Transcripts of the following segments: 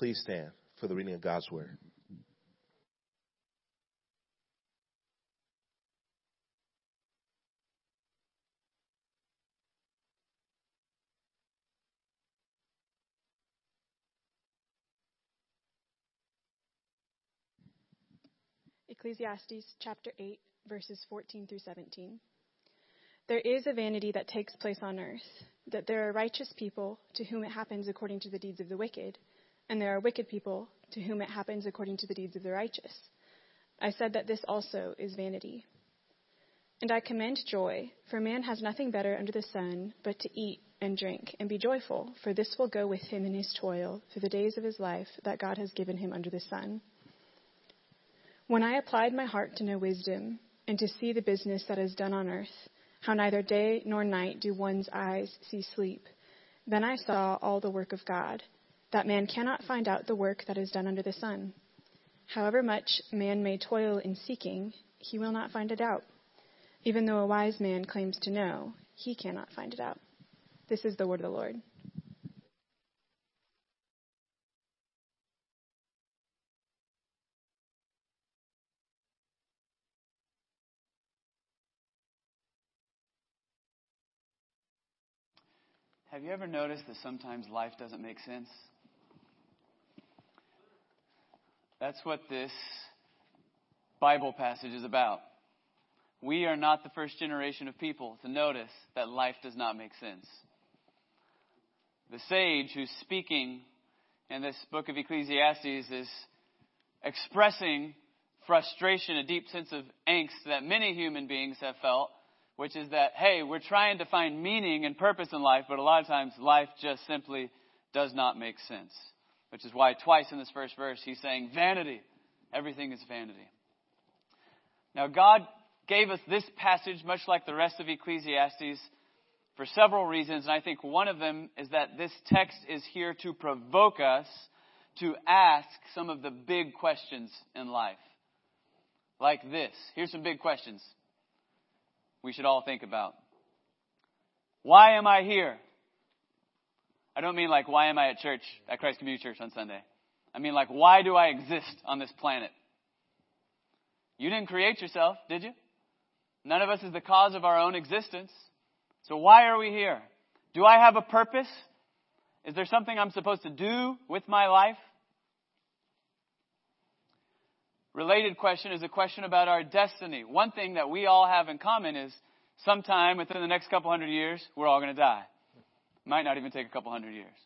Please stand for the reading of God's word. Ecclesiastes chapter 8, verses 14 through 17. There is a vanity that takes place on earth, that there are righteous people to whom it happens according to the deeds of the wicked, and there are wicked people to whom it happens according to the deeds of the righteous. I said that this also is vanity. And I commend joy, for man has nothing better under the sun but to eat and drink and be joyful, for this will go with him in his toil through the days of his life that God has given him under the sun. When I applied my heart to know wisdom, and to see the business that is done on earth, how neither day nor night do one's eyes see sleep, then I saw all the work of God, that man cannot find out the work that is done under the sun. However much man may toil in seeking, he will not find it out. Even though a wise man claims to know, he cannot find it out. This is the word of the Lord. Have you ever noticed that sometimes life doesn't make sense? That's what this Bible passage is about. We are not the first generation of people to notice that life does not make sense. The sage who's speaking in this book of Ecclesiastes is expressing frustration, a deep sense of angst that many human beings have felt which is that, hey, we're trying to find meaning and purpose in life, but a lot of times life just simply does not make sense. Which is why twice in this first verse he's saying, vanity. Everything is vanity. Now, God gave us this passage, much like the rest of Ecclesiastes, for several reasons, and I think one of them is that this text is here to provoke us to ask some of the big questions in life. Like this. Here's some big questions we should all think about. Why am I here? I don't mean like, why am I at church, at Christ Community Church on Sunday? I mean like, why do I exist on this planet? You didn't create yourself, did you? None of us is the cause of our own existence. So why are we here? Do I have a purpose? Is there something I'm supposed to do with my life? related question is a question about our destiny. One thing that we all have in common is sometime within the next couple hundred years, we're all going to die. Might not even take a couple hundred years.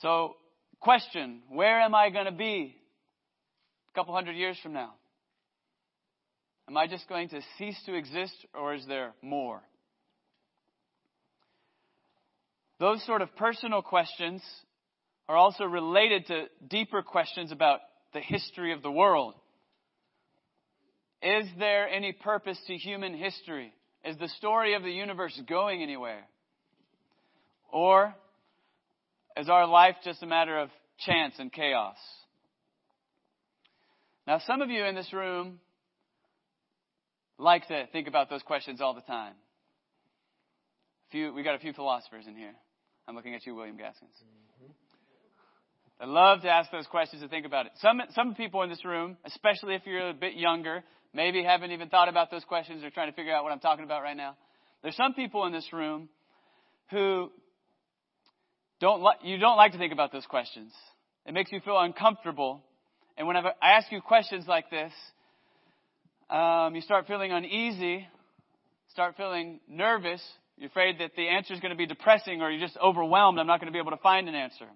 So, question, where am I going to be a couple hundred years from now? Am I just going to cease to exist or is there more? Those sort of personal questions are also related to deeper questions about the history of the world. Is there any purpose to human history? Is the story of the universe going anywhere? Or is our life just a matter of chance and chaos? Now, some of you in this room like to think about those questions all the time. A few, we got a few philosophers in here. I'm looking at you, William Gaskins. Mm-hmm. I love to ask those questions and think about it. Some, some people in this room, especially if you're a bit younger, maybe haven't even thought about those questions or trying to figure out what I'm talking about right now. There's some people in this room who don't li- you don't like to think about those questions. It makes you feel uncomfortable. And whenever I ask you questions like this, um, you start feeling uneasy, start feeling nervous. You're afraid that the answer is going to be depressing or you're just overwhelmed. I'm not going to be able to find an answer.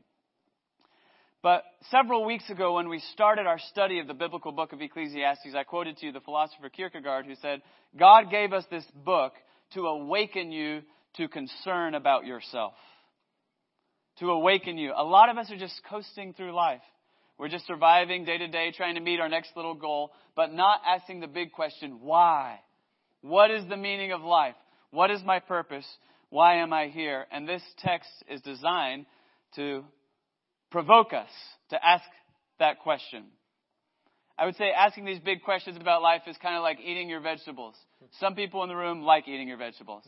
But several weeks ago, when we started our study of the biblical book of Ecclesiastes, I quoted to you the philosopher Kierkegaard who said, God gave us this book to awaken you to concern about yourself. To awaken you. A lot of us are just coasting through life. We're just surviving day to day, trying to meet our next little goal, but not asking the big question, why? What is the meaning of life? What is my purpose? Why am I here? And this text is designed to provoke us to ask that question. I would say asking these big questions about life is kind of like eating your vegetables. Some people in the room like eating your vegetables.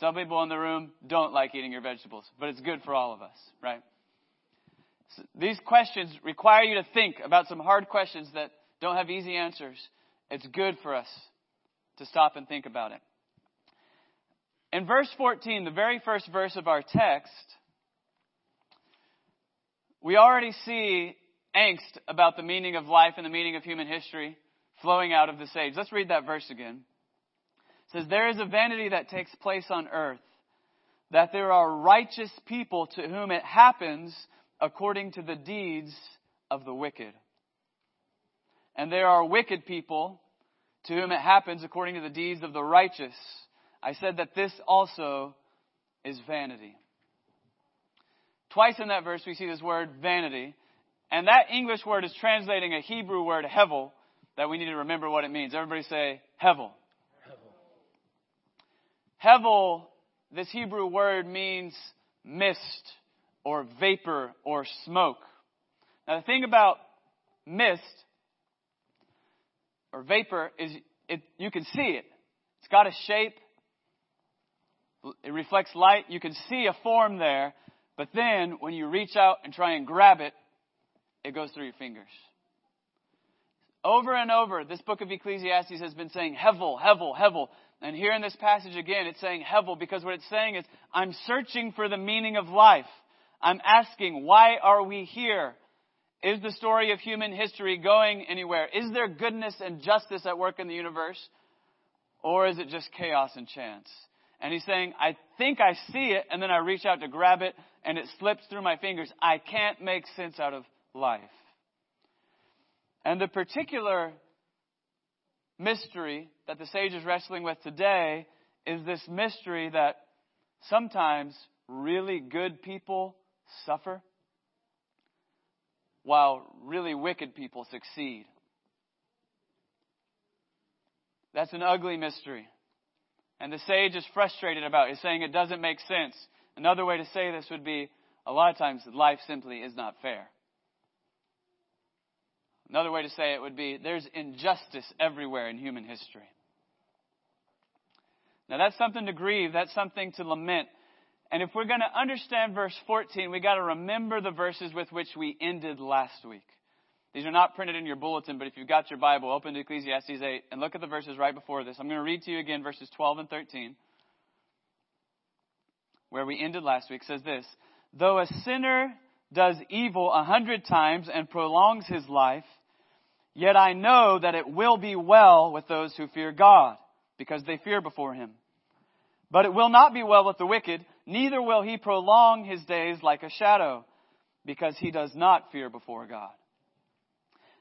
Some people in the room don't like eating your vegetables, but it's good for all of us, right? These questions require you to think about some hard questions that don't have easy answers. It's good for us to stop and think about it. In verse 14, the very first verse of our text, we already see angst about the meaning of life and the meaning of human history flowing out of the sage. Let's read that verse again. Says, There is a vanity that takes place on earth, that there are righteous people to whom it happens according to the deeds of the wicked. And there are wicked people to whom it happens according to the deeds of the righteous. I said that this also is vanity. Twice in that verse we see this word vanity. And that English word is translating a Hebrew word, hevel, that we need to remember what it means. Everybody say hevel. Hevel, this Hebrew word means mist or vapor or smoke. Now the thing about mist or vapor is it, you can see it. It's got a shape. It reflects light. You can see a form there. But then when you reach out and try and grab it, it goes through your fingers. Over and over, this book of Ecclesiastes has been saying Hevel, Hevel, Hevel. And here in this passage again, it's saying Hevel because what it's saying is, I'm searching for the meaning of life. I'm asking, why are we here? Is the story of human history going anywhere? Is there goodness and justice at work in the universe? Or is it just chaos and chance? And he's saying, I think I see it, and then I reach out to grab it, and it slips through my fingers. I can't make sense out of life. And the particular mystery that the sage is wrestling with today is this mystery that sometimes really good people suffer while really wicked people succeed. That's an ugly mystery. And the sage is frustrated about it, He's saying it doesn't make sense. Another way to say this would be a lot of times life simply is not fair. Another way to say it would be there's injustice everywhere in human history. Now that's something to grieve, that's something to lament. And if we're going to understand verse 14, we got to remember the verses with which we ended last week. These are not printed in your bulletin, but if you've got your Bible, open to Ecclesiastes 8 and look at the verses right before this. I'm going to read to you again verses 12 and 13, where we ended last week. says this Though a sinner does evil a hundred times and prolongs his life, yet I know that it will be well with those who fear God, because they fear before him. But it will not be well with the wicked, neither will he prolong his days like a shadow, because he does not fear before God.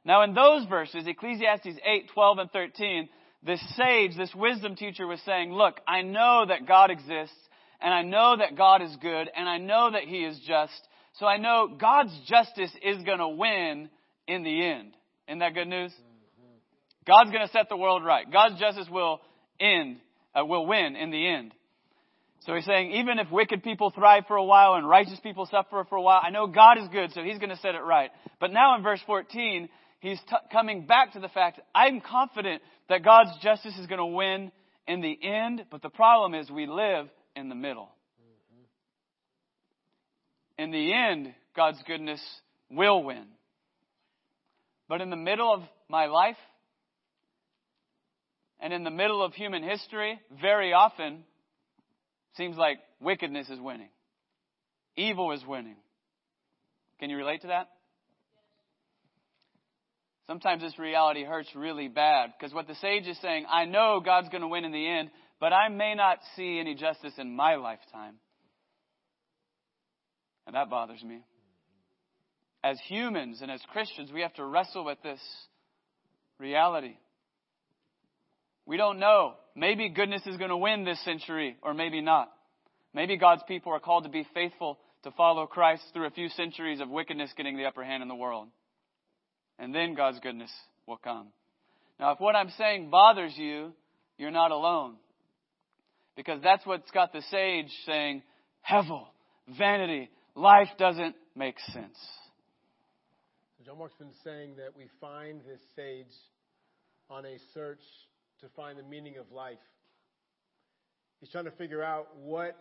Now in those verses, Ecclesiastes 8, 12, and 13, this sage, this wisdom teacher was saying, look, I know that God exists, and I know that God is good, and I know that he is just, so I know God's justice is gonna win in the end. Isn't that good news? God's gonna set the world right. God's justice will end, uh, will win in the end. So he's saying, even if wicked people thrive for a while and righteous people suffer for a while, I know God is good, so he's going to set it right. But now in verse 14, he's t- coming back to the fact, I'm confident that God's justice is going to win in the end, but the problem is we live in the middle. Mm-hmm. In the end, God's goodness will win. But in the middle of my life, and in the middle of human history, very often, Seems like wickedness is winning. Evil is winning. Can you relate to that? Sometimes this reality hurts really bad because what the sage is saying, I know God's going to win in the end, but I may not see any justice in my lifetime. And that bothers me. As humans and as Christians, we have to wrestle with this reality. We don't know. Maybe goodness is going to win this century, or maybe not. Maybe God's people are called to be faithful to follow Christ through a few centuries of wickedness getting the upper hand in the world. And then God's goodness will come. Now, if what I'm saying bothers you, you're not alone. Because that's what's got the sage saying, Hevel, vanity, life doesn't make sense. John Mark's been saying that we find this sage on a search to find the meaning of life. He's trying to figure out what,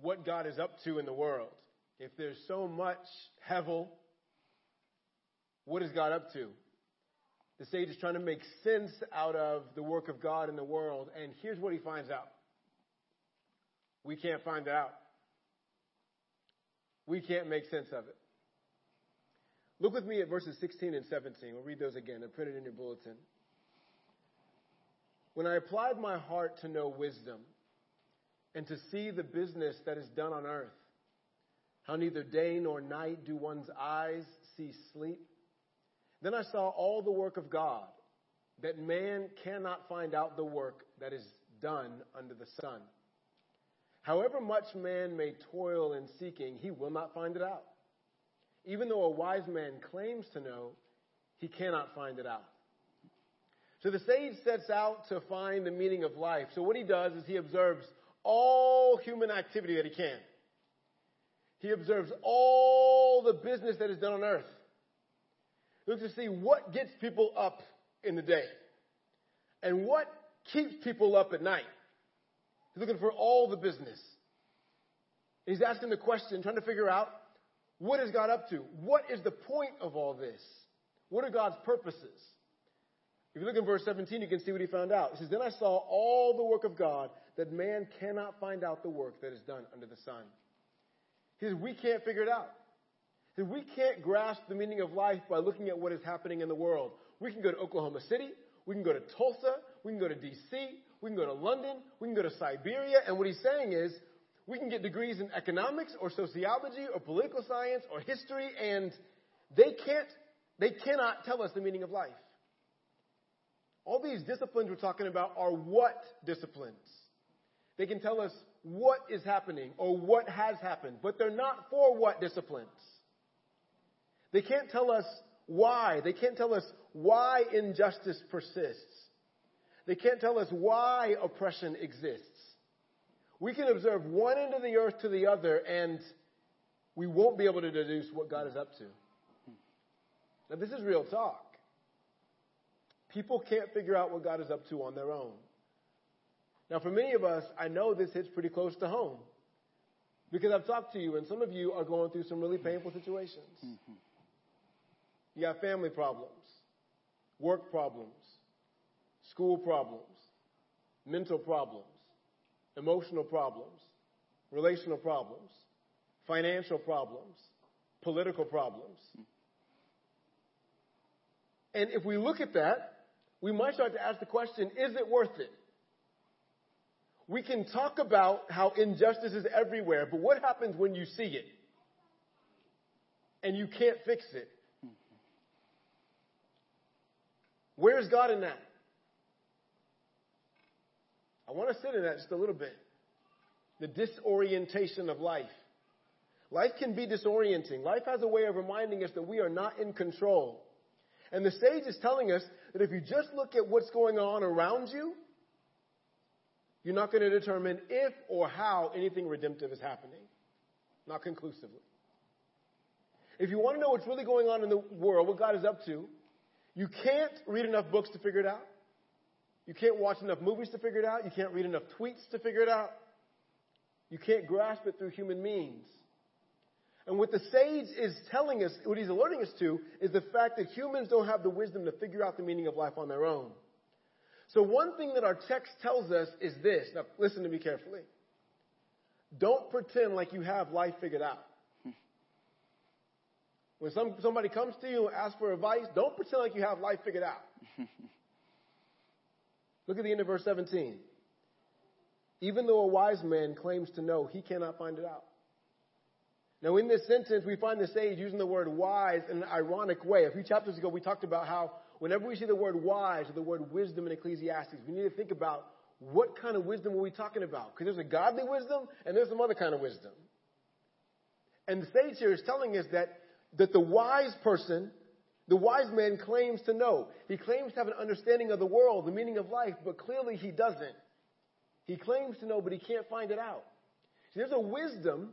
what God is up to in the world. If there's so much hevel, what is God up to? The sage is trying to make sense out of the work of God in the world, and here's what he finds out. We can't find it out. We can't make sense of it. Look with me at verses 16 and 17. We'll read those again. They're printed in your bulletin. When I applied my heart to know wisdom and to see the business that is done on earth, how neither day nor night do one's eyes see sleep, then I saw all the work of God, that man cannot find out the work that is done under the sun. However much man may toil in seeking, he will not find it out. Even though a wise man claims to know, he cannot find it out. So the sage sets out to find the meaning of life. So what he does is he observes all human activity that he can. He observes all the business that is done on earth. He looks to see what gets people up in the day and what keeps people up at night. He's looking for all the business. He's asking the question, trying to figure out what is God up to? What is the point of all this? What are God's purposes? If you look in verse 17, you can see what he found out. He says, Then I saw all the work of God that man cannot find out the work that is done under the sun. He says, We can't figure it out. He says, We can't grasp the meaning of life by looking at what is happening in the world. We can go to Oklahoma City. We can go to Tulsa. We can go to D.C. We can go to London. We can go to Siberia. And what he's saying is, we can get degrees in economics or sociology or political science or history, and they can't, they cannot tell us the meaning of life. All these disciplines we're talking about are what disciplines? They can tell us what is happening or what has happened, but they're not for what disciplines. They can't tell us why. They can't tell us why injustice persists. They can't tell us why oppression exists. We can observe one end of the earth to the other, and we won't be able to deduce what God is up to. Now, this is real talk. People can't figure out what God is up to on their own. Now, for many of us, I know this hits pretty close to home because I've talked to you, and some of you are going through some really painful situations. Mm-hmm. You have family problems, work problems, school problems, mental problems, emotional problems, relational problems, financial problems, political problems. And if we look at that, we might start to ask the question is it worth it? We can talk about how injustice is everywhere, but what happens when you see it and you can't fix it? Where's God in that? I want to sit in that just a little bit. The disorientation of life. Life can be disorienting. Life has a way of reminding us that we are not in control. And the sage is telling us that if you just look at what's going on around you, you're not going to determine if or how anything redemptive is happening. Not conclusively. If you want to know what's really going on in the world, what God is up to, you can't read enough books to figure it out. You can't watch enough movies to figure it out. You can't read enough tweets to figure it out. You can't grasp it through human means. And what the sage is telling us, what he's alerting us to, is the fact that humans don't have the wisdom to figure out the meaning of life on their own. So one thing that our text tells us is this. Now, listen to me carefully. Don't pretend like you have life figured out. When some, somebody comes to you and asks for advice, don't pretend like you have life figured out. Look at the end of verse 17. Even though a wise man claims to know, he cannot find it out. Now, in this sentence, we find the sage using the word wise in an ironic way. A few chapters ago, we talked about how whenever we see the word wise or the word wisdom in Ecclesiastes, we need to think about what kind of wisdom are we talking about? Because there's a godly wisdom and there's some other kind of wisdom. And the sage here is telling us that, that the wise person, the wise man claims to know. He claims to have an understanding of the world, the meaning of life, but clearly he doesn't. He claims to know, but he can't find it out. See, there's a wisdom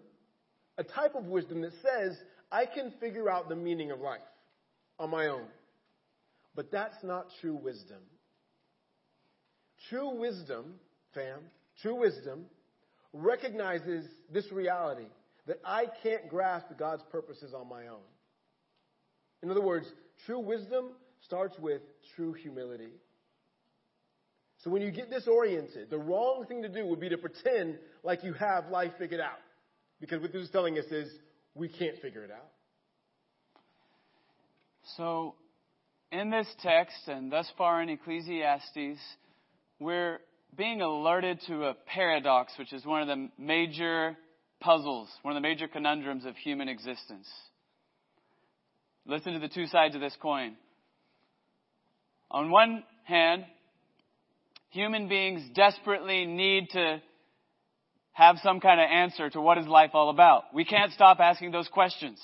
a type of wisdom that says, I can figure out the meaning of life on my own. But that's not true wisdom. True wisdom, fam, true wisdom recognizes this reality that I can't grasp God's purposes on my own. In other words, true wisdom starts with true humility. So when you get disoriented, the wrong thing to do would be to pretend like you have life figured out. Because what this is telling us is we can't figure it out. So, in this text and thus far in Ecclesiastes, we're being alerted to a paradox, which is one of the major puzzles, one of the major conundrums of human existence. Listen to the two sides of this coin. On one hand, human beings desperately need to have some kind of answer to what is life all about. We can't stop asking those questions.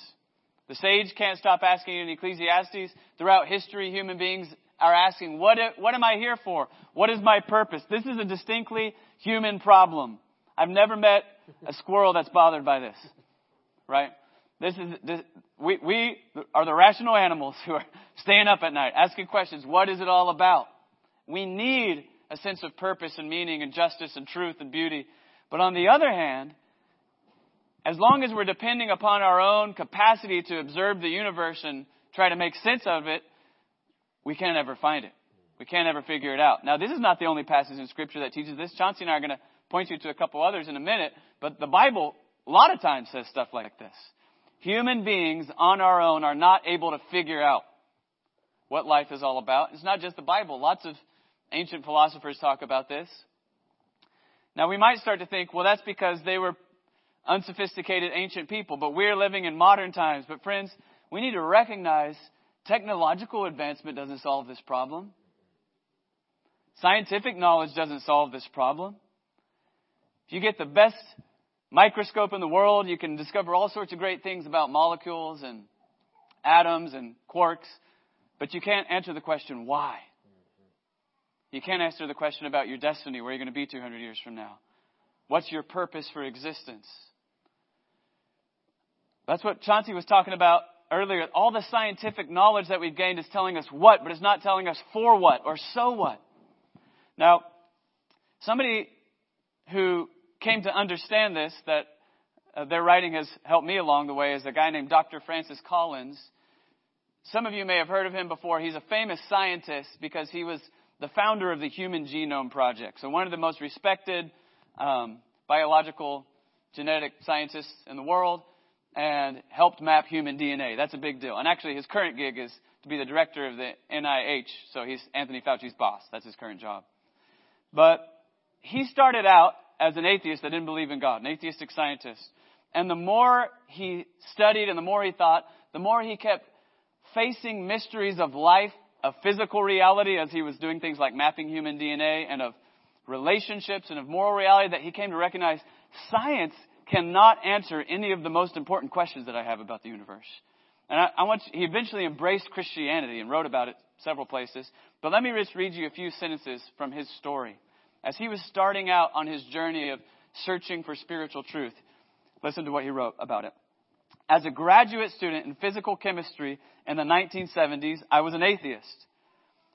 The sage can't stop asking in Ecclesiastes. Throughout history, human beings are asking, what, what am I here for? What is my purpose? This is a distinctly human problem. I've never met a squirrel that's bothered by this. Right? This is, this, we, we are the rational animals who are staying up at night, asking questions. What is it all about? We need a sense of purpose and meaning and justice and truth and beauty. But on the other hand, as long as we're depending upon our own capacity to observe the universe and try to make sense of it, we can't ever find it. We can't ever figure it out. Now, this is not the only passage in Scripture that teaches this. Chauncey and I are going to point you to a couple others in a minute, but the Bible a lot of times says stuff like this. Human beings on our own are not able to figure out what life is all about. It's not just the Bible. Lots of ancient philosophers talk about this. Now, we might start to think, well, that's because they were unsophisticated ancient people, but we're living in modern times. But friends, we need to recognize technological advancement doesn't solve this problem. Scientific knowledge doesn't solve this problem. If you get the best microscope in the world, you can discover all sorts of great things about molecules and atoms and quarks, but you can't answer the question why. You can't answer the question about your destiny, where you're going to be 200 years from now. What's your purpose for existence? That's what Chauncey was talking about earlier. All the scientific knowledge that we've gained is telling us what, but it's not telling us for what or so what. Now, somebody who came to understand this, that uh, their writing has helped me along the way, is a guy named Dr. Francis Collins. Some of you may have heard of him before. He's a famous scientist because he was the founder of the Human Genome Project. So, one of the most respected um, biological genetic scientists in the world and helped map human DNA. That's a big deal. And actually, his current gig is to be the director of the NIH. So, he's Anthony Fauci's boss. That's his current job. But he started out as an atheist that didn't believe in God, an atheistic scientist. And the more he studied and the more he thought, the more he kept facing mysteries of life, of physical reality as he was doing things like mapping human DNA and of relationships and of moral reality that he came to recognize science cannot answer any of the most important questions that I have about the universe. And I, I want you, he eventually embraced Christianity and wrote about it several places. But let me just read you a few sentences from his story. As he was starting out on his journey of searching for spiritual truth, listen to what he wrote about it. As a graduate student in physical chemistry in the 1970s, I was an atheist,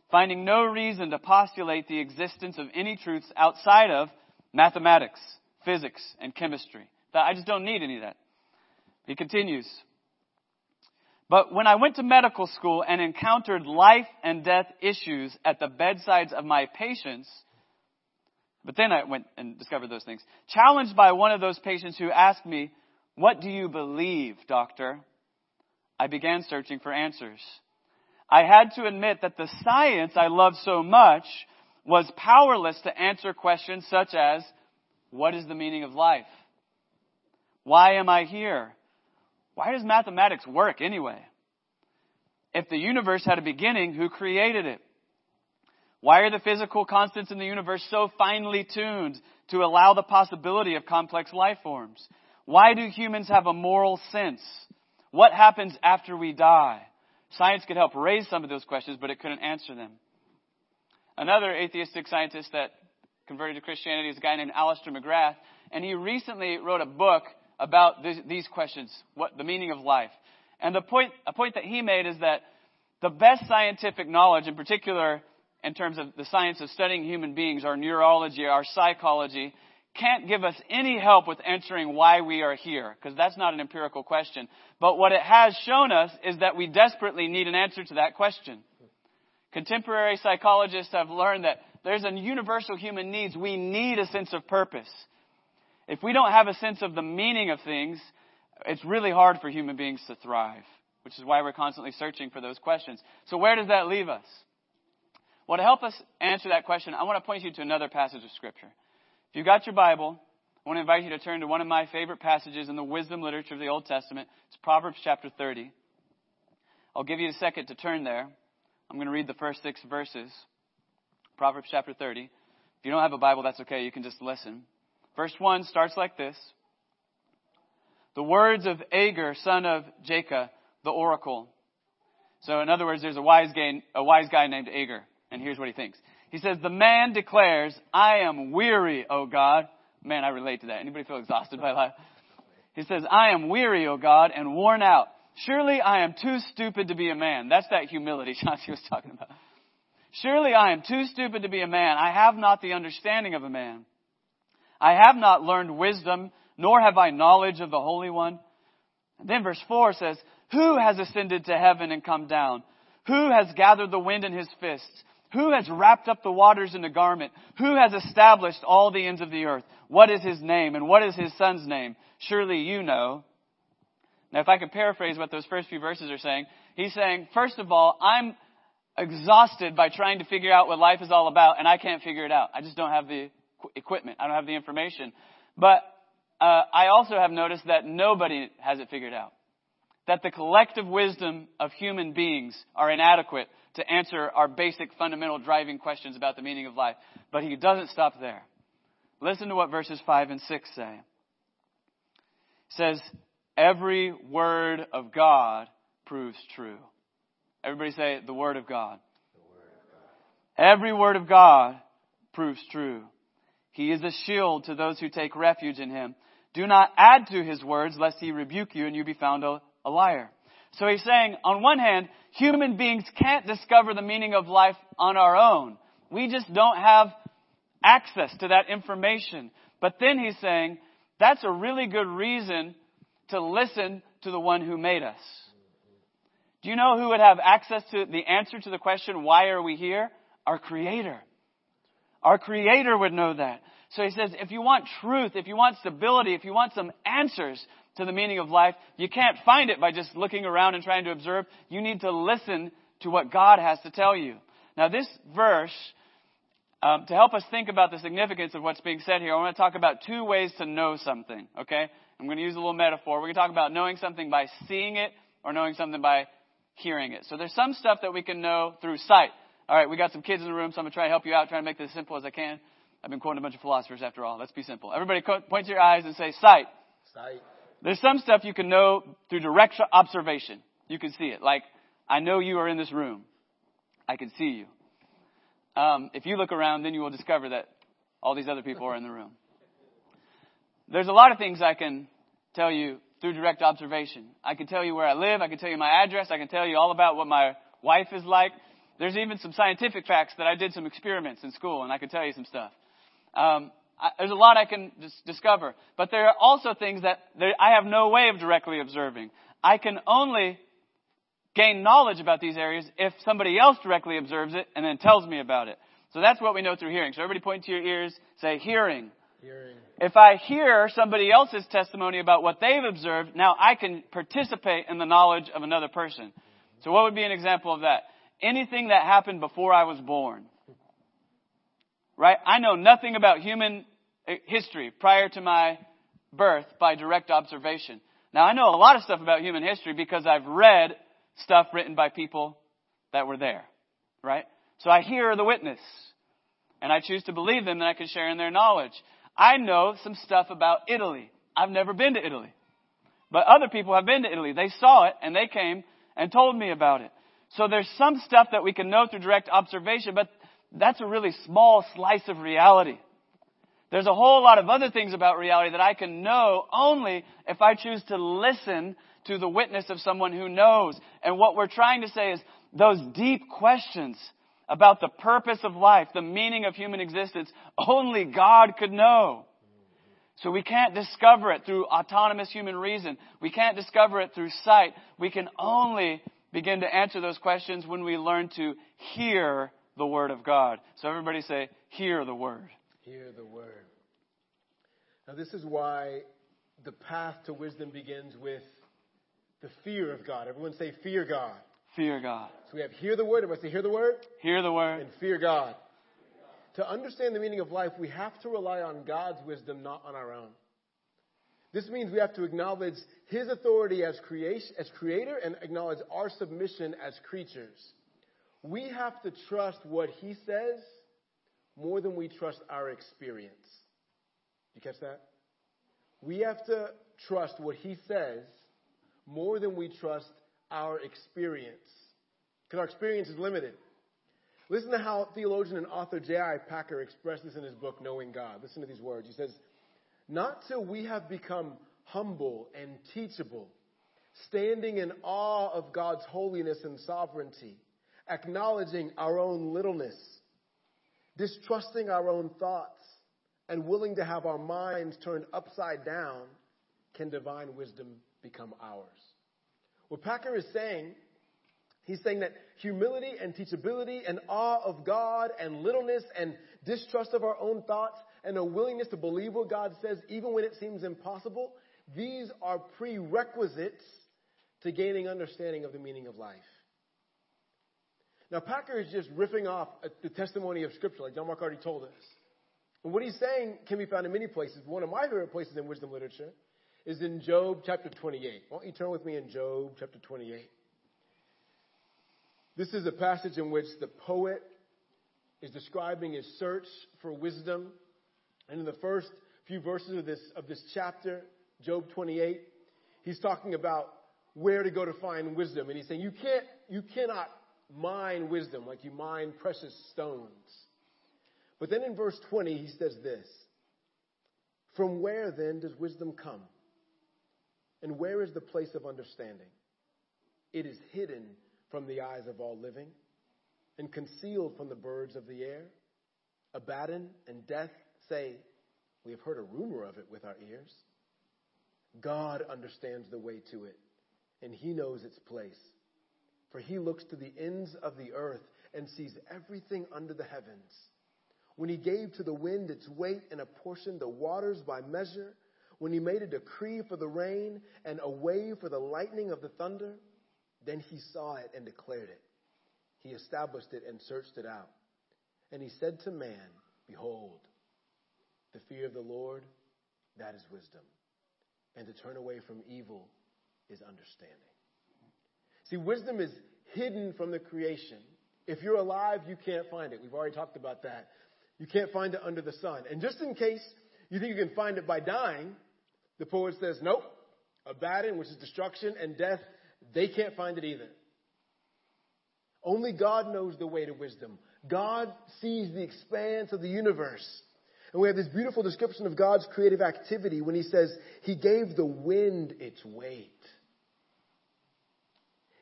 finding no reason to postulate the existence of any truths outside of mathematics, physics, and chemistry. I just don't need any of that. He continues. But when I went to medical school and encountered life and death issues at the bedsides of my patients, but then I went and discovered those things. Challenged by one of those patients who asked me, What do you believe, doctor? I began searching for answers. I had to admit that the science I loved so much was powerless to answer questions such as, What is the meaning of life? Why am I here? Why does mathematics work anyway? If the universe had a beginning, who created it? Why are the physical constants in the universe so finely tuned to allow the possibility of complex life forms? Why do humans have a moral sense? What happens after we die? Science could help raise some of those questions, but it couldn't answer them. Another atheistic scientist that converted to Christianity is a guy named Alister McGrath, and he recently wrote a book about this, these questions, what the meaning of life. And the point, a point that he made is that the best scientific knowledge, in particular in terms of the science of studying human beings, our neurology, our psychology, can't give us any help with answering why we are here, because that's not an empirical question. But what it has shown us is that we desperately need an answer to that question. Contemporary psychologists have learned that there's a universal human needs. We need a sense of purpose. If we don't have a sense of the meaning of things, it's really hard for human beings to thrive, which is why we're constantly searching for those questions. So where does that leave us? Well, to help us answer that question, I want to point you to another passage of Scripture. If you've got your Bible, I want to invite you to turn to one of my favorite passages in the wisdom literature of the Old Testament. It's Proverbs chapter 30. I'll give you a second to turn there. I'm going to read the first six verses. Proverbs chapter 30. If you don't have a Bible, that's okay. You can just listen. Verse 1 starts like this. The words of Agur, son of Jacob, the oracle. So in other words, there's a wise a wise guy named Agur. And here's what he thinks. He says, the man declares, I am weary, O God. Man, I relate to that. Anybody feel exhausted by life? He says, I am weary, O God, and worn out. Surely I am too stupid to be a man. That's that humility Chauncey was talking about. Surely I am too stupid to be a man. I have not the understanding of a man. I have not learned wisdom, nor have I knowledge of the Holy One. And then verse 4 says, Who has ascended to heaven and come down? Who has gathered the wind in his fists? Who has wrapped up the waters in a garment? Who has established all the ends of the earth? What is his name and what is his son's name? Surely you know. Now, if I could paraphrase what those first few verses are saying, he's saying, first of all, I'm exhausted by trying to figure out what life is all about, and I can't figure it out. I just don't have the equipment. I don't have the information. But uh, I also have noticed that nobody has it figured out. That the collective wisdom of human beings are inadequate to answer our basic fundamental driving questions about the meaning of life. But he doesn't stop there. Listen to what verses 5 and 6 say. It says, Every word of God proves true. Everybody say, the word of God. Word of God. Every word of God proves true. He is a shield to those who take refuge in him. Do not add to his words lest he rebuke you and you be found a, a liar. So he's saying, on one hand, human beings can't discover the meaning of life on our own. We just don't have access to that information. But then he's saying, that's a really good reason to listen to the one who made us. Do you know who would have access to the answer to the question, why are we here? Our Creator. Our Creator would know that. So he says, if you want truth, if you want stability, if you want some answers to the meaning of life, you can't find it by just looking around and trying to observe. You need to listen to what God has to tell you. Now this verse, um, to help us think about the significance of what's being said here, I want to talk about two ways to know something, okay? I'm going to use a little metaphor. We're going to talk about knowing something by seeing it or knowing something by hearing it. So there's some stuff that we can know through sight. All right, we got some kids in the room, so I'm going to try to help you out, try to make this as simple as I can. I've been quoting a bunch of philosophers after all. Let's be simple. Everybody point to your eyes and say sight. Sight. There's some stuff you can know through direct observation. You can see it. Like, I know you are in this room. I can see you. Um, if you look around, then you will discover that all these other people are in the room. There's a lot of things I can tell you through direct observation. I can tell you where I live. I can tell you my address. I can tell you all about what my wife is like. There's even some scientific facts that I did some experiments in school, and I can tell you some stuff. Um, I, there's a lot I can dis- discover, but there are also things that there, I have no way of directly observing. I can only gain knowledge about these areas if somebody else directly observes it and then tells me about it. So that's what we know through hearing. So everybody point to your ears, say hearing. Hearing. If I hear somebody else's testimony about what they've observed, now I can participate in the knowledge of another person. So what would be an example of that? Anything that happened before I was born. Right? I know nothing about human eh, history prior to my birth by direct observation. Now I know a lot of stuff about human history because I've read stuff written by people that were there. Right? So I hear the witness. And I choose to believe them and I can share in their knowledge. I know some stuff about Italy. I've never been to Italy. But other people have been to Italy. They saw it and they came and told me about it. So there's some stuff that we can know through direct observation, but that's a really small slice of reality. There's a whole lot of other things about reality that I can know only if I choose to listen to the witness of someone who knows. And what we're trying to say is those deep questions about the purpose of life, the meaning of human existence, only God could know. So we can't discover it through autonomous human reason. We can't discover it through sight. We can only begin to answer those questions when we learn to hear the Word of God. So everybody say, hear the Word. Hear the Word. Now, this is why the path to wisdom begins with the fear of God. Everyone say, fear God. Fear God. So we have hear the Word. Everybody say, hear the Word. Hear the Word. And fear God. To understand the meaning of life, we have to rely on God's wisdom, not on our own. This means we have to acknowledge His authority as, creation, as creator and acknowledge our submission as creatures. We have to trust what He says more than we trust our experience. You catch that? We have to trust what He says more than we trust our experience. Because our experience is limited. Listen to how theologian and author J.I. Packer expressed this in his book, Knowing God. Listen to these words. He says, Not till we have become humble and teachable, standing in awe of God's holiness and sovereignty, acknowledging our own littleness, distrusting our own thoughts, and willing to have our minds turned upside down, can divine wisdom become ours. What Packer is saying He's saying that humility and teachability and awe of God and littleness and distrust of our own thoughts and a willingness to believe what God says even when it seems impossible, these are prerequisites to gaining understanding of the meaning of life. Now, Packer is just riffing off the testimony of Scripture, like John Mark already told us. And what he's saying can be found in many places. One of my favorite places in wisdom literature is in Job chapter 28. Why don't you turn with me in Job chapter 28? This is a passage in which the poet is describing his search for wisdom. And in the first few verses of this, of this chapter, Job 28, he's talking about where to go to find wisdom. And he's saying, you can't, you cannot mine wisdom like you mine precious stones. But then in verse 20, he says this From where then does wisdom come? And where is the place of understanding? It is hidden from the eyes of all living and concealed from the birds of the air. Abaddon and death say, We have heard a rumor of it with our ears. God understands the way to it, and he knows its place. For he looks to the ends of the earth and sees everything under the heavens. When he gave to the wind its weight and apportioned the waters by measure, when he made a decree for the rain and a way for the lightning of the thunder, then he saw it and declared it. He established it and searched it out. And he said to man, Behold, the fear of the Lord, that is wisdom. And to turn away from evil is understanding. See, wisdom is hidden from the creation. If you're alive, you can't find it. We've already talked about that. You can't find it under the sun. And just in case you think you can find it by dying, the poet says, nope. Abaddon, which is destruction, and death, they can't find it either. Only God knows the way to wisdom. God sees the expanse of the universe. And we have this beautiful description of God's creative activity when he says, He gave the wind its weight.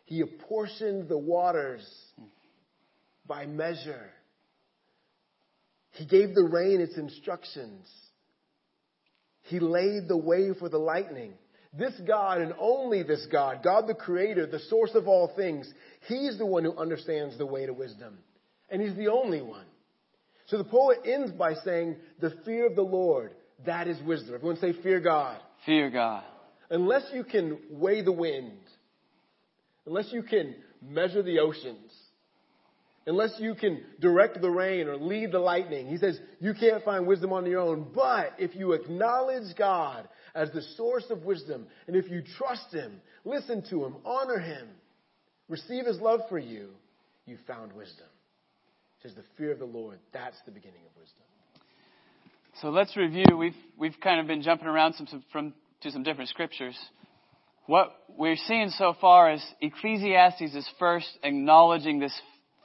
He apportioned the waters by measure. He gave the rain its instructions. He laid the way for the lightning. This God and only this God, God the Creator, the source of all things, He's the one who understands the way to wisdom. And He's the only one. So the poet ends by saying, the fear of the Lord, that is wisdom. Everyone say, fear God. Fear God. Unless you can weigh the wind, unless you can measure the oceans, unless you can direct the rain or lead the lightning, he says, you can't find wisdom on your own. But if you acknowledge God as the source of wisdom. And if you trust Him, listen to Him, honor Him, receive His love for you, you've found wisdom. It says the fear of the Lord, that's the beginning of wisdom. So let's review. We've, we've kind of been jumping around some, some, from, to some different scriptures. What we're seeing so far is Ecclesiastes is first acknowledging this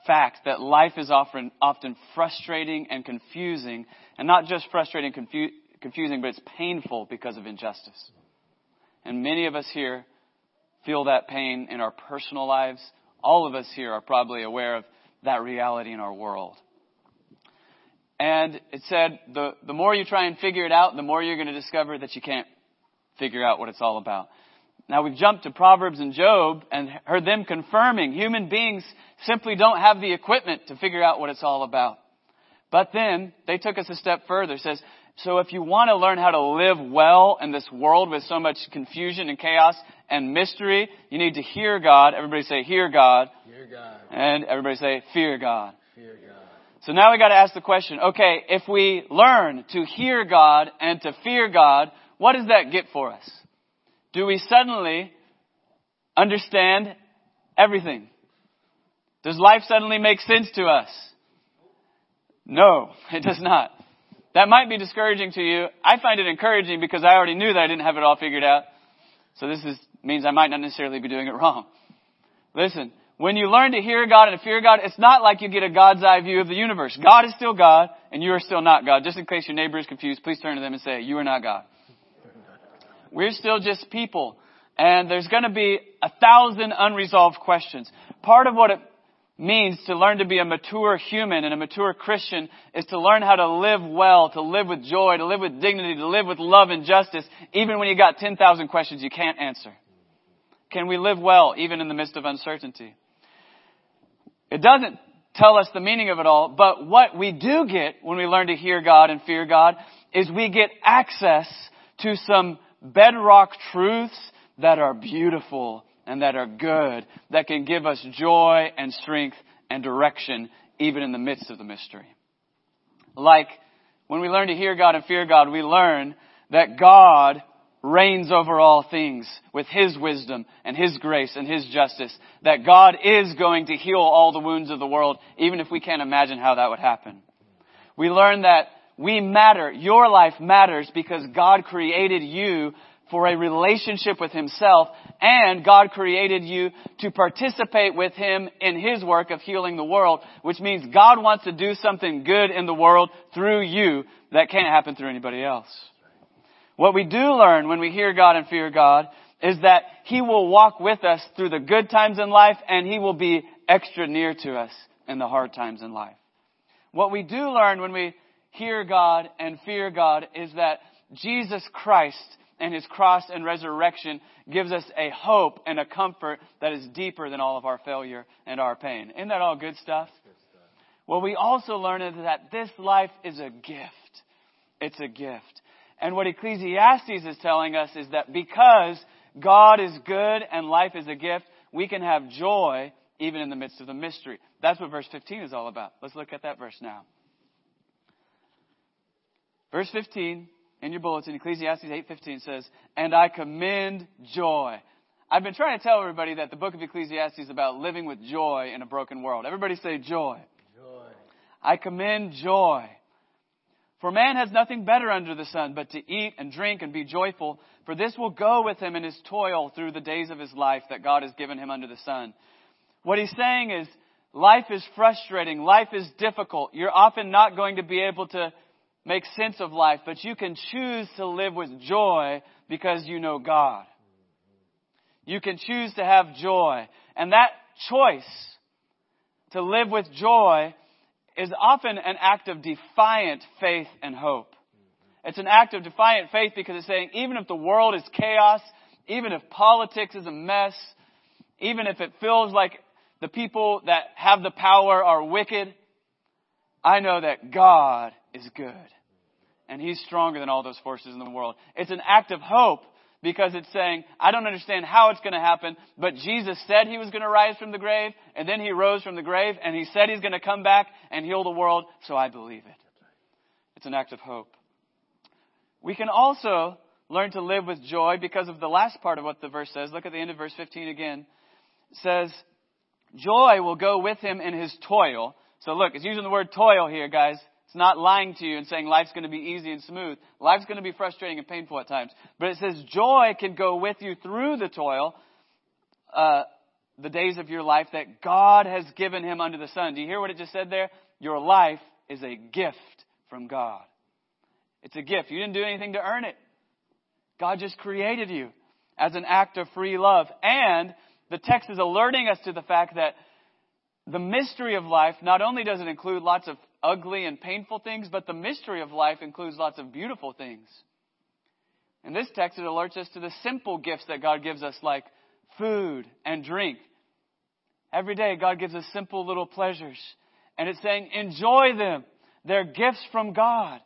fact that life is often, often frustrating and confusing, and not just frustrating and confu- confusing, but it's painful because of injustice. And many of us here feel that pain in our personal lives. All of us here are probably aware of that reality in our world. And it said the, the more you try and figure it out, the more you're going to discover that you can't figure out what it's all about. Now we've jumped to Proverbs and Job and heard them confirming human beings simply don't have the equipment to figure out what it's all about. But then they took us a step further. It says, so if you want to learn how to live well in this world with so much confusion and chaos and mystery, you need to hear God. Everybody say, hear God. Hear God. And everybody say, fear God. Fear God. So now we got to ask the question, okay, if we learn to hear God and to fear God, what does that get for us? Do we suddenly understand everything? Does life suddenly make sense to us? No, it does not. That might be discouraging to you. I find it encouraging because I already knew that I didn't have it all figured out. So this is, means I might not necessarily be doing it wrong. Listen, when you learn to hear God and to fear God, it's not like you get a God's eye view of the universe. God is still God and you are still not God. Just in case your neighbor is confused, please turn to them and say, you are not God. We're still just people. And there's going to be a thousand unresolved questions. Part of what it means to learn to be a mature human and a mature Christian is to learn how to live well, to live with joy, to live with dignity, to live with love and justice, even when you got 10,000 questions you can't answer. Can we live well even in the midst of uncertainty? It doesn't tell us the meaning of it all, but what we do get when we learn to hear God and fear God is we get access to some bedrock truths that are beautiful and that are good, that can give us joy and strength and direction even in the midst of the mystery. Like when we learn to hear God and fear God, we learn that God reigns over all things with His wisdom and His grace and His justice. That God is going to heal all the wounds of the world, even if we can't imagine how that would happen. We learn that we matter. Your life matters because God created you for a relationship with Himself, and God created you to participate with Him in His work of healing the world, which means God wants to do something good in the world through you that can't happen through anybody else. What we do learn when we hear God and fear God is that He will walk with us through the good times in life, and He will be extra near to us in the hard times in life. What we do learn when we hear God and fear God is that Jesus Christ and his cross and resurrection gives us a hope and a comfort that is deeper than all of our failure and our pain. Isn't that all good stuff? Well, we also learn is that this life is a gift. It's a gift. And what Ecclesiastes is telling us is that because God is good and life is a gift, we can have joy even in the midst of the mystery. That's what verse 15 is all about. Let's look at that verse now. Verse 15 in your bulletin, Ecclesiastes 8:15 says, "And I commend joy." I've been trying to tell everybody that the book of Ecclesiastes is about living with joy in a broken world. Everybody say joy. Joy. I commend joy. For man has nothing better under the sun but to eat and drink and be joyful, for this will go with him in his toil through the days of his life that God has given him under the sun. What he's saying is, life is frustrating, life is difficult. You're often not going to be able to make sense of life, but you can choose to live with joy because you know God. You can choose to have joy. And that choice to live with joy is often an act of defiant faith and hope. It's an act of defiant faith because it's saying, even if the world is chaos, even if politics is a mess, even if it feels like the people that have the power are wicked, I know that God is good. And He's stronger than all those forces in the world. It's an act of hope because it's saying, I don't understand how it's going to happen, but Jesus said He was going to rise from the grave, and then He rose from the grave, and He said He's going to come back and heal the world, so I believe it. It's an act of hope. We can also learn to live with joy because of the last part of what the verse says. Look at the end of verse 15 again. It says, Joy will go with him in his toil. So look, it's using the word toil here, guys. It's not lying to you and saying life's going to be easy and smooth. Life's going to be frustrating and painful at times. But it says joy can go with you through the toil, uh, the days of your life that God has given him under the sun. Do you hear what it just said there? Your life is a gift from God. It's a gift. You didn't do anything to earn it. God just created you as an act of free love. And the text is alerting us to the fact that the mystery of life not only does it include lots of ugly and painful things, but the mystery of life includes lots of beautiful things. In this text, it alerts us to the simple gifts that God gives us, like food and drink. Every day, God gives us simple little pleasures. And it's saying, enjoy them. They're gifts from God.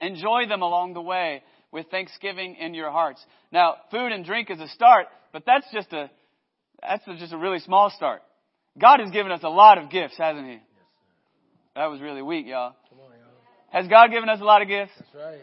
Enjoy them along the way with thanksgiving in your hearts. Now, food and drink is a start, but that's just a, that's just a really small start. God has given us a lot of gifts, hasn't He? That was really weak, y'all. Come on, y'all. Has God given us a lot of gifts? That's right.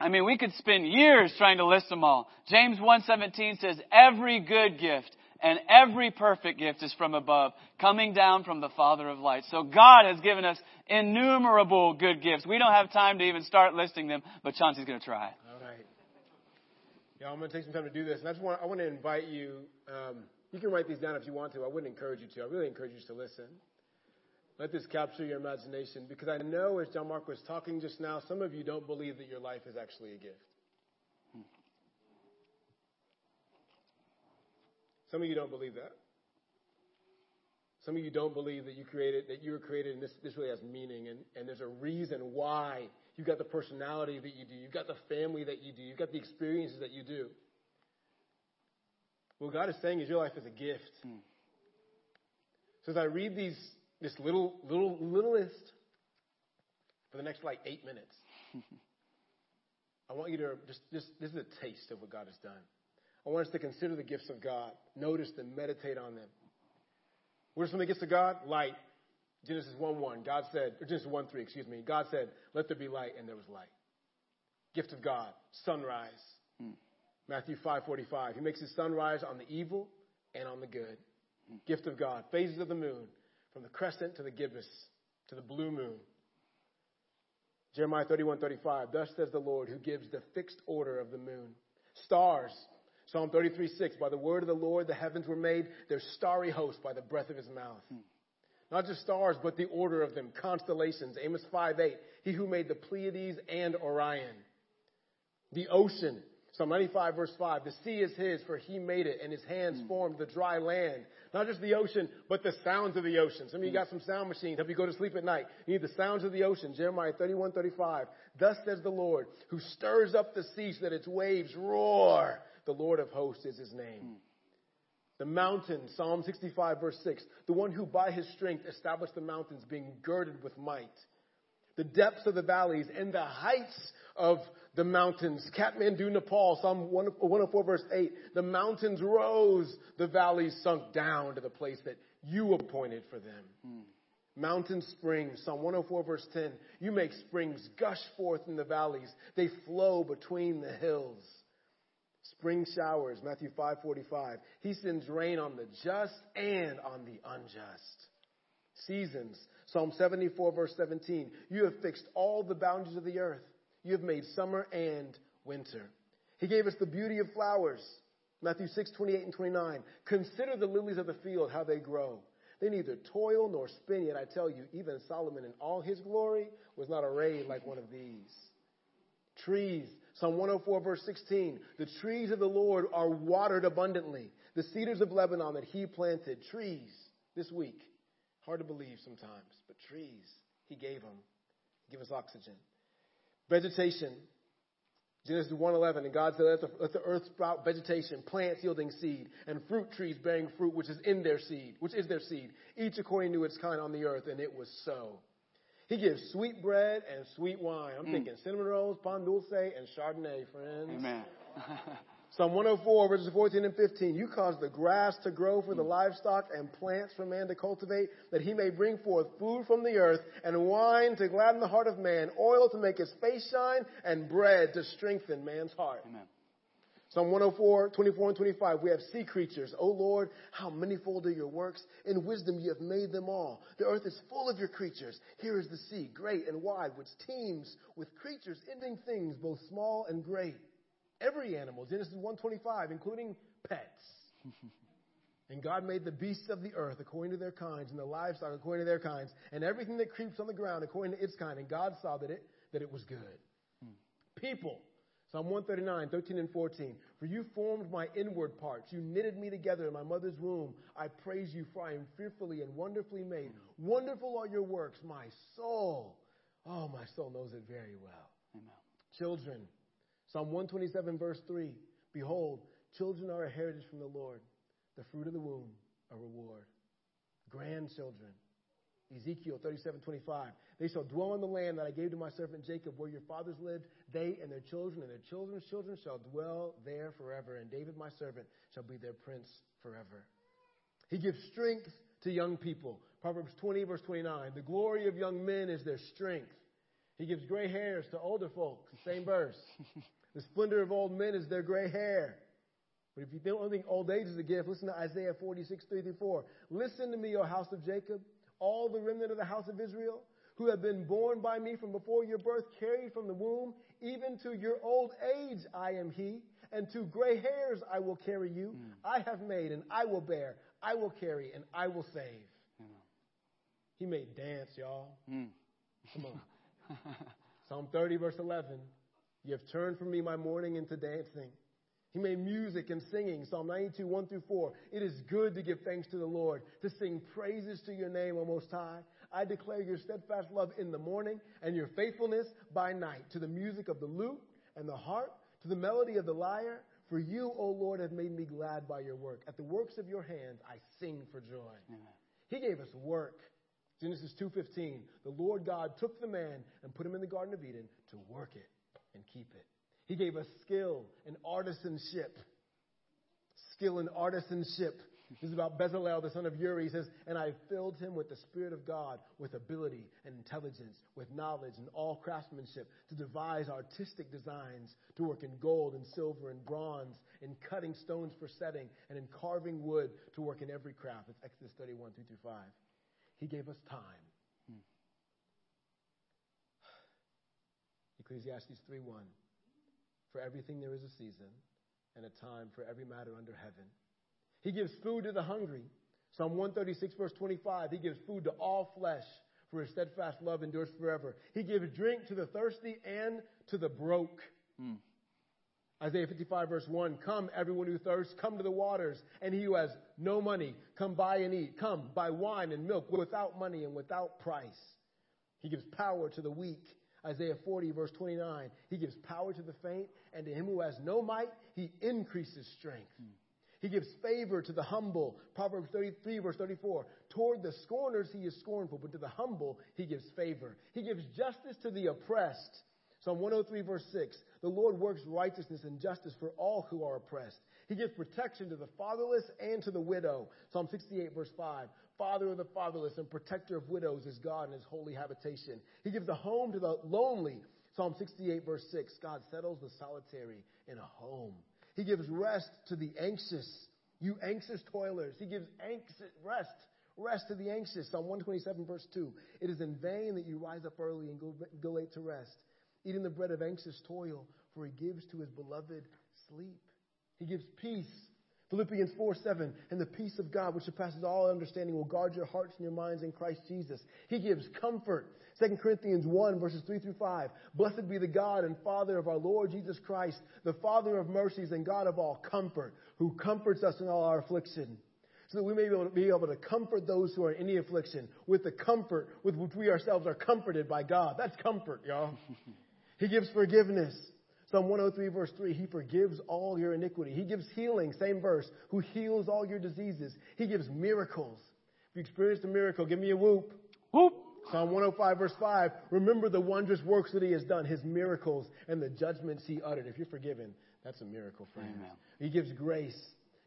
I mean, we could spend years trying to list them all. James 1:17 says, "Every good gift and every perfect gift is from above, coming down from the Father of lights." So God has given us innumerable good gifts. We don't have time to even start listing them, but Chauncey's going to try. All right. Yeah, I'm going to take some time to do this. And I just want, I want to invite you, um, you can write these down if you want to. I wouldn't encourage you to. I really encourage you to listen. Let this capture your imagination because I know as John Mark was talking just now, some of you don't believe that your life is actually a gift. Some of you don't believe that. Some of you don't believe that you created, that you were created and this, this really has meaning and, and there's a reason why you've got the personality that you do. You've got the family that you do. You've got the experiences that you do. What God is saying is your life is a gift. Hmm. So as I read these, this little, little, little list for the next like eight minutes, I want you to just, just, this is a taste of what God has done. I want us to consider the gifts of God, notice them, meditate on them. What are some of the gifts of God? Light. Genesis 1 1, God said, or Genesis 1 3, excuse me, God said, let there be light, and there was light. Gift of God, sunrise. Hmm. Matthew 5 45, He makes His sunrise on the evil and on the good. Gift of God, phases of the moon, from the crescent to the gibbous, to the blue moon. Jeremiah 31 35, thus says the Lord, who gives the fixed order of the moon. Stars, Psalm 33 6, by the word of the Lord the heavens were made, their starry host by the breath of his mouth. Hmm. Not just stars, but the order of them, constellations. Amos 5 8, he who made the Pleiades and Orion. The ocean, Psalm 95 verse 5, the sea is his, for he made it, and his hands mm. formed the dry land. Not just the ocean, but the sounds of the ocean. Some of you mm. got some sound machines, help you go to sleep at night. You need the sounds of the ocean. Jeremiah 31 35, thus says the Lord, who stirs up the sea so that its waves roar. The Lord of hosts is his name. Mm. The mountain, Psalm 65 verse 6, the one who by his strength established the mountains being girded with might. The depths of the valleys and the heights of the mountains. Kathmandu, Nepal, Psalm 104 verse 8, the mountains rose, the valleys sunk down to the place that you appointed for them. Hmm. Mountain springs, Psalm 104 verse 10, you make springs gush forth in the valleys. They flow between the hills. Spring showers, Matthew 5:45. He sends rain on the just and on the unjust. Seasons, Psalm 74 verse 17. You have fixed all the boundaries of the earth. You have made summer and winter. He gave us the beauty of flowers. Matthew 6, 28 and 29. Consider the lilies of the field, how they grow. They neither toil nor spin, yet I tell you, even Solomon in all his glory was not arrayed like one of these. Trees, Psalm 104 verse 16. The trees of the Lord are watered abundantly. The cedars of Lebanon that he planted. Trees this week. Hard to believe sometimes, but trees. He gave them. Give us oxygen. Vegetation. Genesis 1:11, and God said, let the, let the earth sprout vegetation, plants yielding seed, and fruit trees bearing fruit, which is in their seed, which is their seed, each according to its kind on the earth, and it was so. He gives sweet bread and sweet wine. I'm mm. thinking cinnamon rolls, pan dulce, and chardonnay, friends. Amen. Psalm 104, verses 14 and 15. You cause the grass to grow for the livestock and plants for man to cultivate, that he may bring forth food from the earth, and wine to gladden the heart of man, oil to make his face shine, and bread to strengthen man's heart. Amen. Psalm 104, 24 and 25. We have sea creatures. O Lord, how manifold are your works. In wisdom you have made them all. The earth is full of your creatures. Here is the sea, great and wide, which teems with creatures, ending things, both small and great. Every animal, Genesis 125, including pets. and God made the beasts of the earth according to their kinds, and the livestock according to their kinds, and everything that creeps on the ground according to its kind. And God saw that it, that it was good. Hmm. People. Psalm 139, 13 and 14. For you formed my inward parts. You knitted me together in my mother's womb. I praise you, for I am fearfully and wonderfully made. Wonderful are your works, my soul. Oh, my soul knows it very well. Amen. Children. Psalm 127, verse 3. Behold, children are a heritage from the Lord, the fruit of the womb, a reward. Grandchildren. Ezekiel 37, 25. They shall dwell in the land that I gave to my servant Jacob, where your fathers lived. They and their children and their children's children shall dwell there forever. And David, my servant, shall be their prince forever. He gives strength to young people. Proverbs 20, verse 29. The glory of young men is their strength. He gives gray hairs to older folks. Same verse. the splendor of old men is their gray hair. But if you don't think old age is a gift, listen to Isaiah 46, 3 through 4. Listen to me, O house of Jacob, all the remnant of the house of Israel, who have been born by me from before your birth, carried from the womb, even to your old age I am he, and to gray hairs I will carry you. Mm. I have made, and I will bear, I will carry, and I will save. Mm. He made dance, y'all. Mm. Come on. Psalm 30, verse 11. You have turned from me my mourning into dancing. He made music and singing. Psalm 92, 1 through 4. It is good to give thanks to the Lord, to sing praises to your name, O Most High. I declare your steadfast love in the morning and your faithfulness by night, to the music of the lute and the harp, to the melody of the lyre. For you, O Lord, have made me glad by your work. At the works of your hands, I sing for joy. Amen. He gave us work. Genesis 2:15. The Lord God took the man and put him in the garden of Eden to work it and keep it. He gave us skill and artisanship. Skill and artisanship. This is about Bezalel, the son of Uri. He says, And I filled him with the Spirit of God, with ability and intelligence, with knowledge and all craftsmanship, to devise artistic designs, to work in gold and silver and bronze, in cutting stones for setting, and in carving wood, to work in every craft. It's Exodus 31, 2 through 5. He gave us time. Hmm. Ecclesiastes 3:1 For everything there is a season and a time for every matter under heaven. He gives food to the hungry. Psalm 136, verse 25. He gives food to all flesh, for his steadfast love endures forever. He gives drink to the thirsty and to the broke. Mm. Isaiah 55, verse 1 Come, everyone who thirsts, come to the waters, and he who has no money, come buy and eat. Come, buy wine and milk without money and without price. He gives power to the weak Isaiah 40, verse 29. He gives power to the faint, and to him who has no might, he increases strength. Hmm. He gives favor to the humble. Proverbs 33, verse 34. Toward the scorners, he is scornful, but to the humble, he gives favor. He gives justice to the oppressed. Psalm 103, verse 6. The Lord works righteousness and justice for all who are oppressed. He gives protection to the fatherless and to the widow. Psalm 68, verse 5. Father of the fatherless and protector of widows is God in his holy habitation. He gives a home to the lonely. Psalm 68, verse 6. God settles the solitary in a home. He gives rest to the anxious. You anxious toilers. He gives anxious rest. Rest to the anxious. Psalm 127, verse 2. It is in vain that you rise up early and go, go late to rest, eating the bread of anxious toil, for he gives to his beloved sleep. He gives peace Philippians 4 7, and the peace of God, which surpasses all understanding, will guard your hearts and your minds in Christ Jesus. He gives comfort. 2 Corinthians 1, verses 3 through 5. Blessed be the God and Father of our Lord Jesus Christ, the Father of mercies and God of all comfort, who comforts us in all our affliction, so that we may be able to, be able to comfort those who are in any affliction with the comfort with which we ourselves are comforted by God. That's comfort, y'all. he gives forgiveness. Psalm 103 verse 3, He forgives all your iniquity. He gives healing, same verse, who heals all your diseases. He gives miracles. If you experienced a miracle, give me a whoop. Whoop. Psalm 105 verse 5, remember the wondrous works that He has done, His miracles and the judgments He uttered. If you're forgiven, that's a miracle, friends. Amen. He gives grace.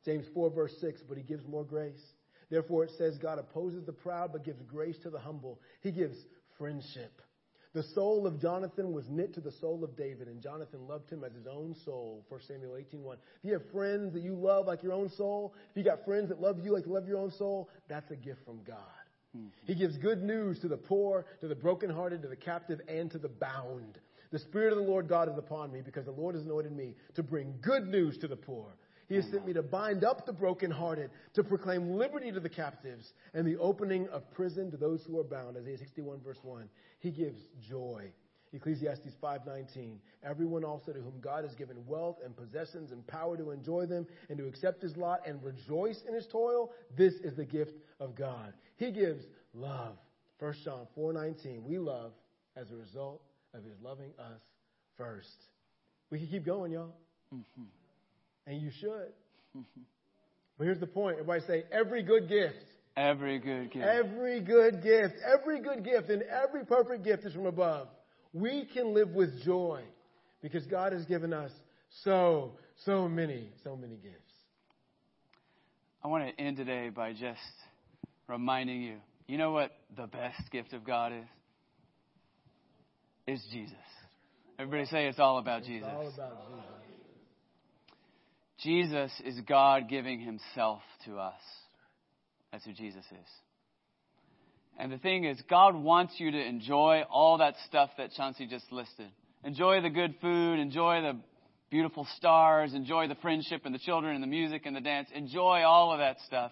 James 4 verse 6, but He gives more grace. Therefore it says God opposes the proud but gives grace to the humble. He gives friendship. The soul of Jonathan was knit to the soul of David, and Jonathan loved him as his own soul. 1 Samuel 18.1. If you have friends that you love like your own soul, if you got friends that love you like you love your own soul, that's a gift from God. He gives good news to the poor, to the brokenhearted, to the captive, and to the bound. The Spirit of the Lord God is upon me because the Lord has anointed me to bring good news to the poor. He has sent me to bind up the brokenhearted, to proclaim liberty to the captives, and the opening of prison to those who are bound. Isaiah 61 verse 1. He gives joy. Ecclesiastes 5:19. Everyone also to whom God has given wealth and possessions and power to enjoy them and to accept his lot and rejoice in his toil, this is the gift of God. He gives love. 1 John 4:19. We love as a result of his loving us first. We can keep going, y'all. Mm-hmm. And you should. But here's the point. Everybody say, every good gift. Every good gift. Every good gift. Every good gift and every perfect gift is from above. We can live with joy because God has given us so, so many, so many gifts. I want to end today by just reminding you you know what the best gift of God is? Is Jesus. Everybody say it's all about it's Jesus. All about Jesus. Jesus is God giving himself to us. That's who Jesus is. And the thing is, God wants you to enjoy all that stuff that Chauncey just listed. Enjoy the good food, enjoy the beautiful stars, enjoy the friendship and the children and the music and the dance. Enjoy all of that stuff.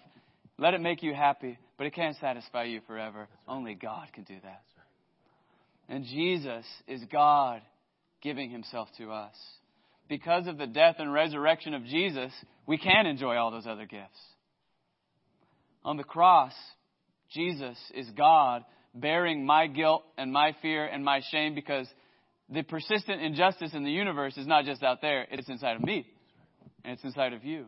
Let it make you happy, but it can't satisfy you forever. Right. Only God can do that. Right. And Jesus is God giving himself to us because of the death and resurrection of Jesus, we can enjoy all those other gifts. On the cross, Jesus is God bearing my guilt and my fear and my shame because the persistent injustice in the universe is not just out there, it's inside of me. And it's inside of you.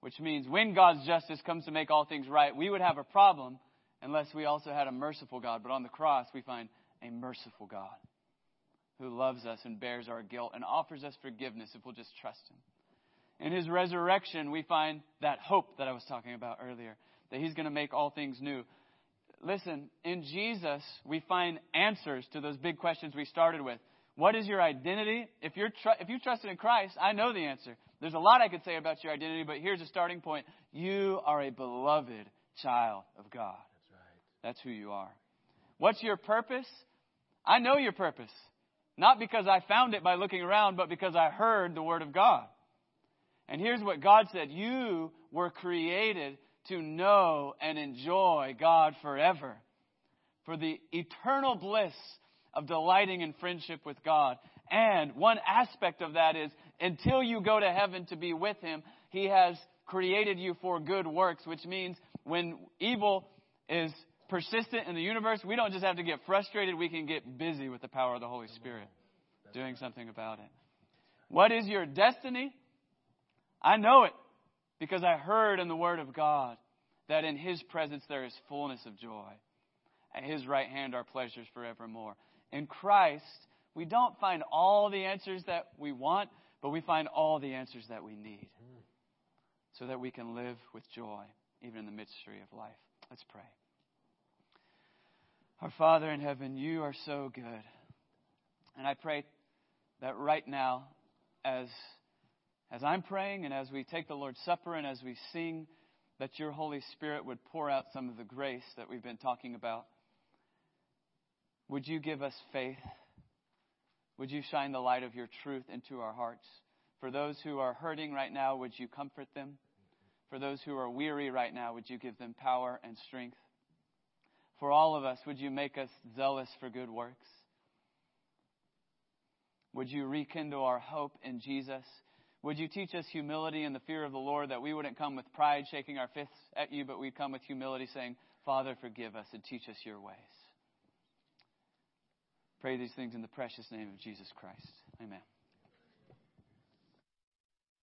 Which means when God's justice comes to make all things right, we would have a problem unless we also had a merciful God. But on the cross, we find a merciful God who loves us and bears our guilt and offers us forgiveness if we'll just trust Him. In His resurrection, we find that hope that I was talking about earlier, that He's going to make all things new. Listen, in Jesus, we find answers to those big questions we started with. What is your identity? If you're tr- if you trusted in Christ, I know the answer. There's a lot I could say about your identity, but here's a starting point. You are a beloved child of God. That's right. That's who you are. What's your purpose? I know your purpose. Not because I found it by looking around, but because I heard the Word of God. And here's what God said You were created to know and enjoy God forever. For the eternal bliss of delighting in friendship with God. And one aspect of that is until you go to heaven to be with Him, He has created you for good works, which means when evil is persistent in the universe, we don't just have to get frustrated, we can get busy with the power of the Holy Spirit, doing something about it. What is your destiny? I know it because I heard in the Word of God that in His presence there is fullness of joy. At His right hand are pleasures forevermore. In Christ, we don't find all the answers that we want, but we find all the answers that we need so that we can live with joy even in the mystery of life. Let's pray. Our Father in heaven, you are so good. And I pray that right now, as, as I'm praying and as we take the Lord's Supper and as we sing, that your Holy Spirit would pour out some of the grace that we've been talking about. Would you give us faith? Would you shine the light of your truth into our hearts? For those who are hurting right now, would you comfort them? For those who are weary right now, would you give them power and strength? For all of us, would you make us zealous for good works? Would you rekindle our hope in Jesus? Would you teach us humility and the fear of the Lord that we wouldn't come with pride shaking our fists at you, but we'd come with humility saying, Father, forgive us and teach us your ways. Pray these things in the precious name of Jesus Christ. Amen.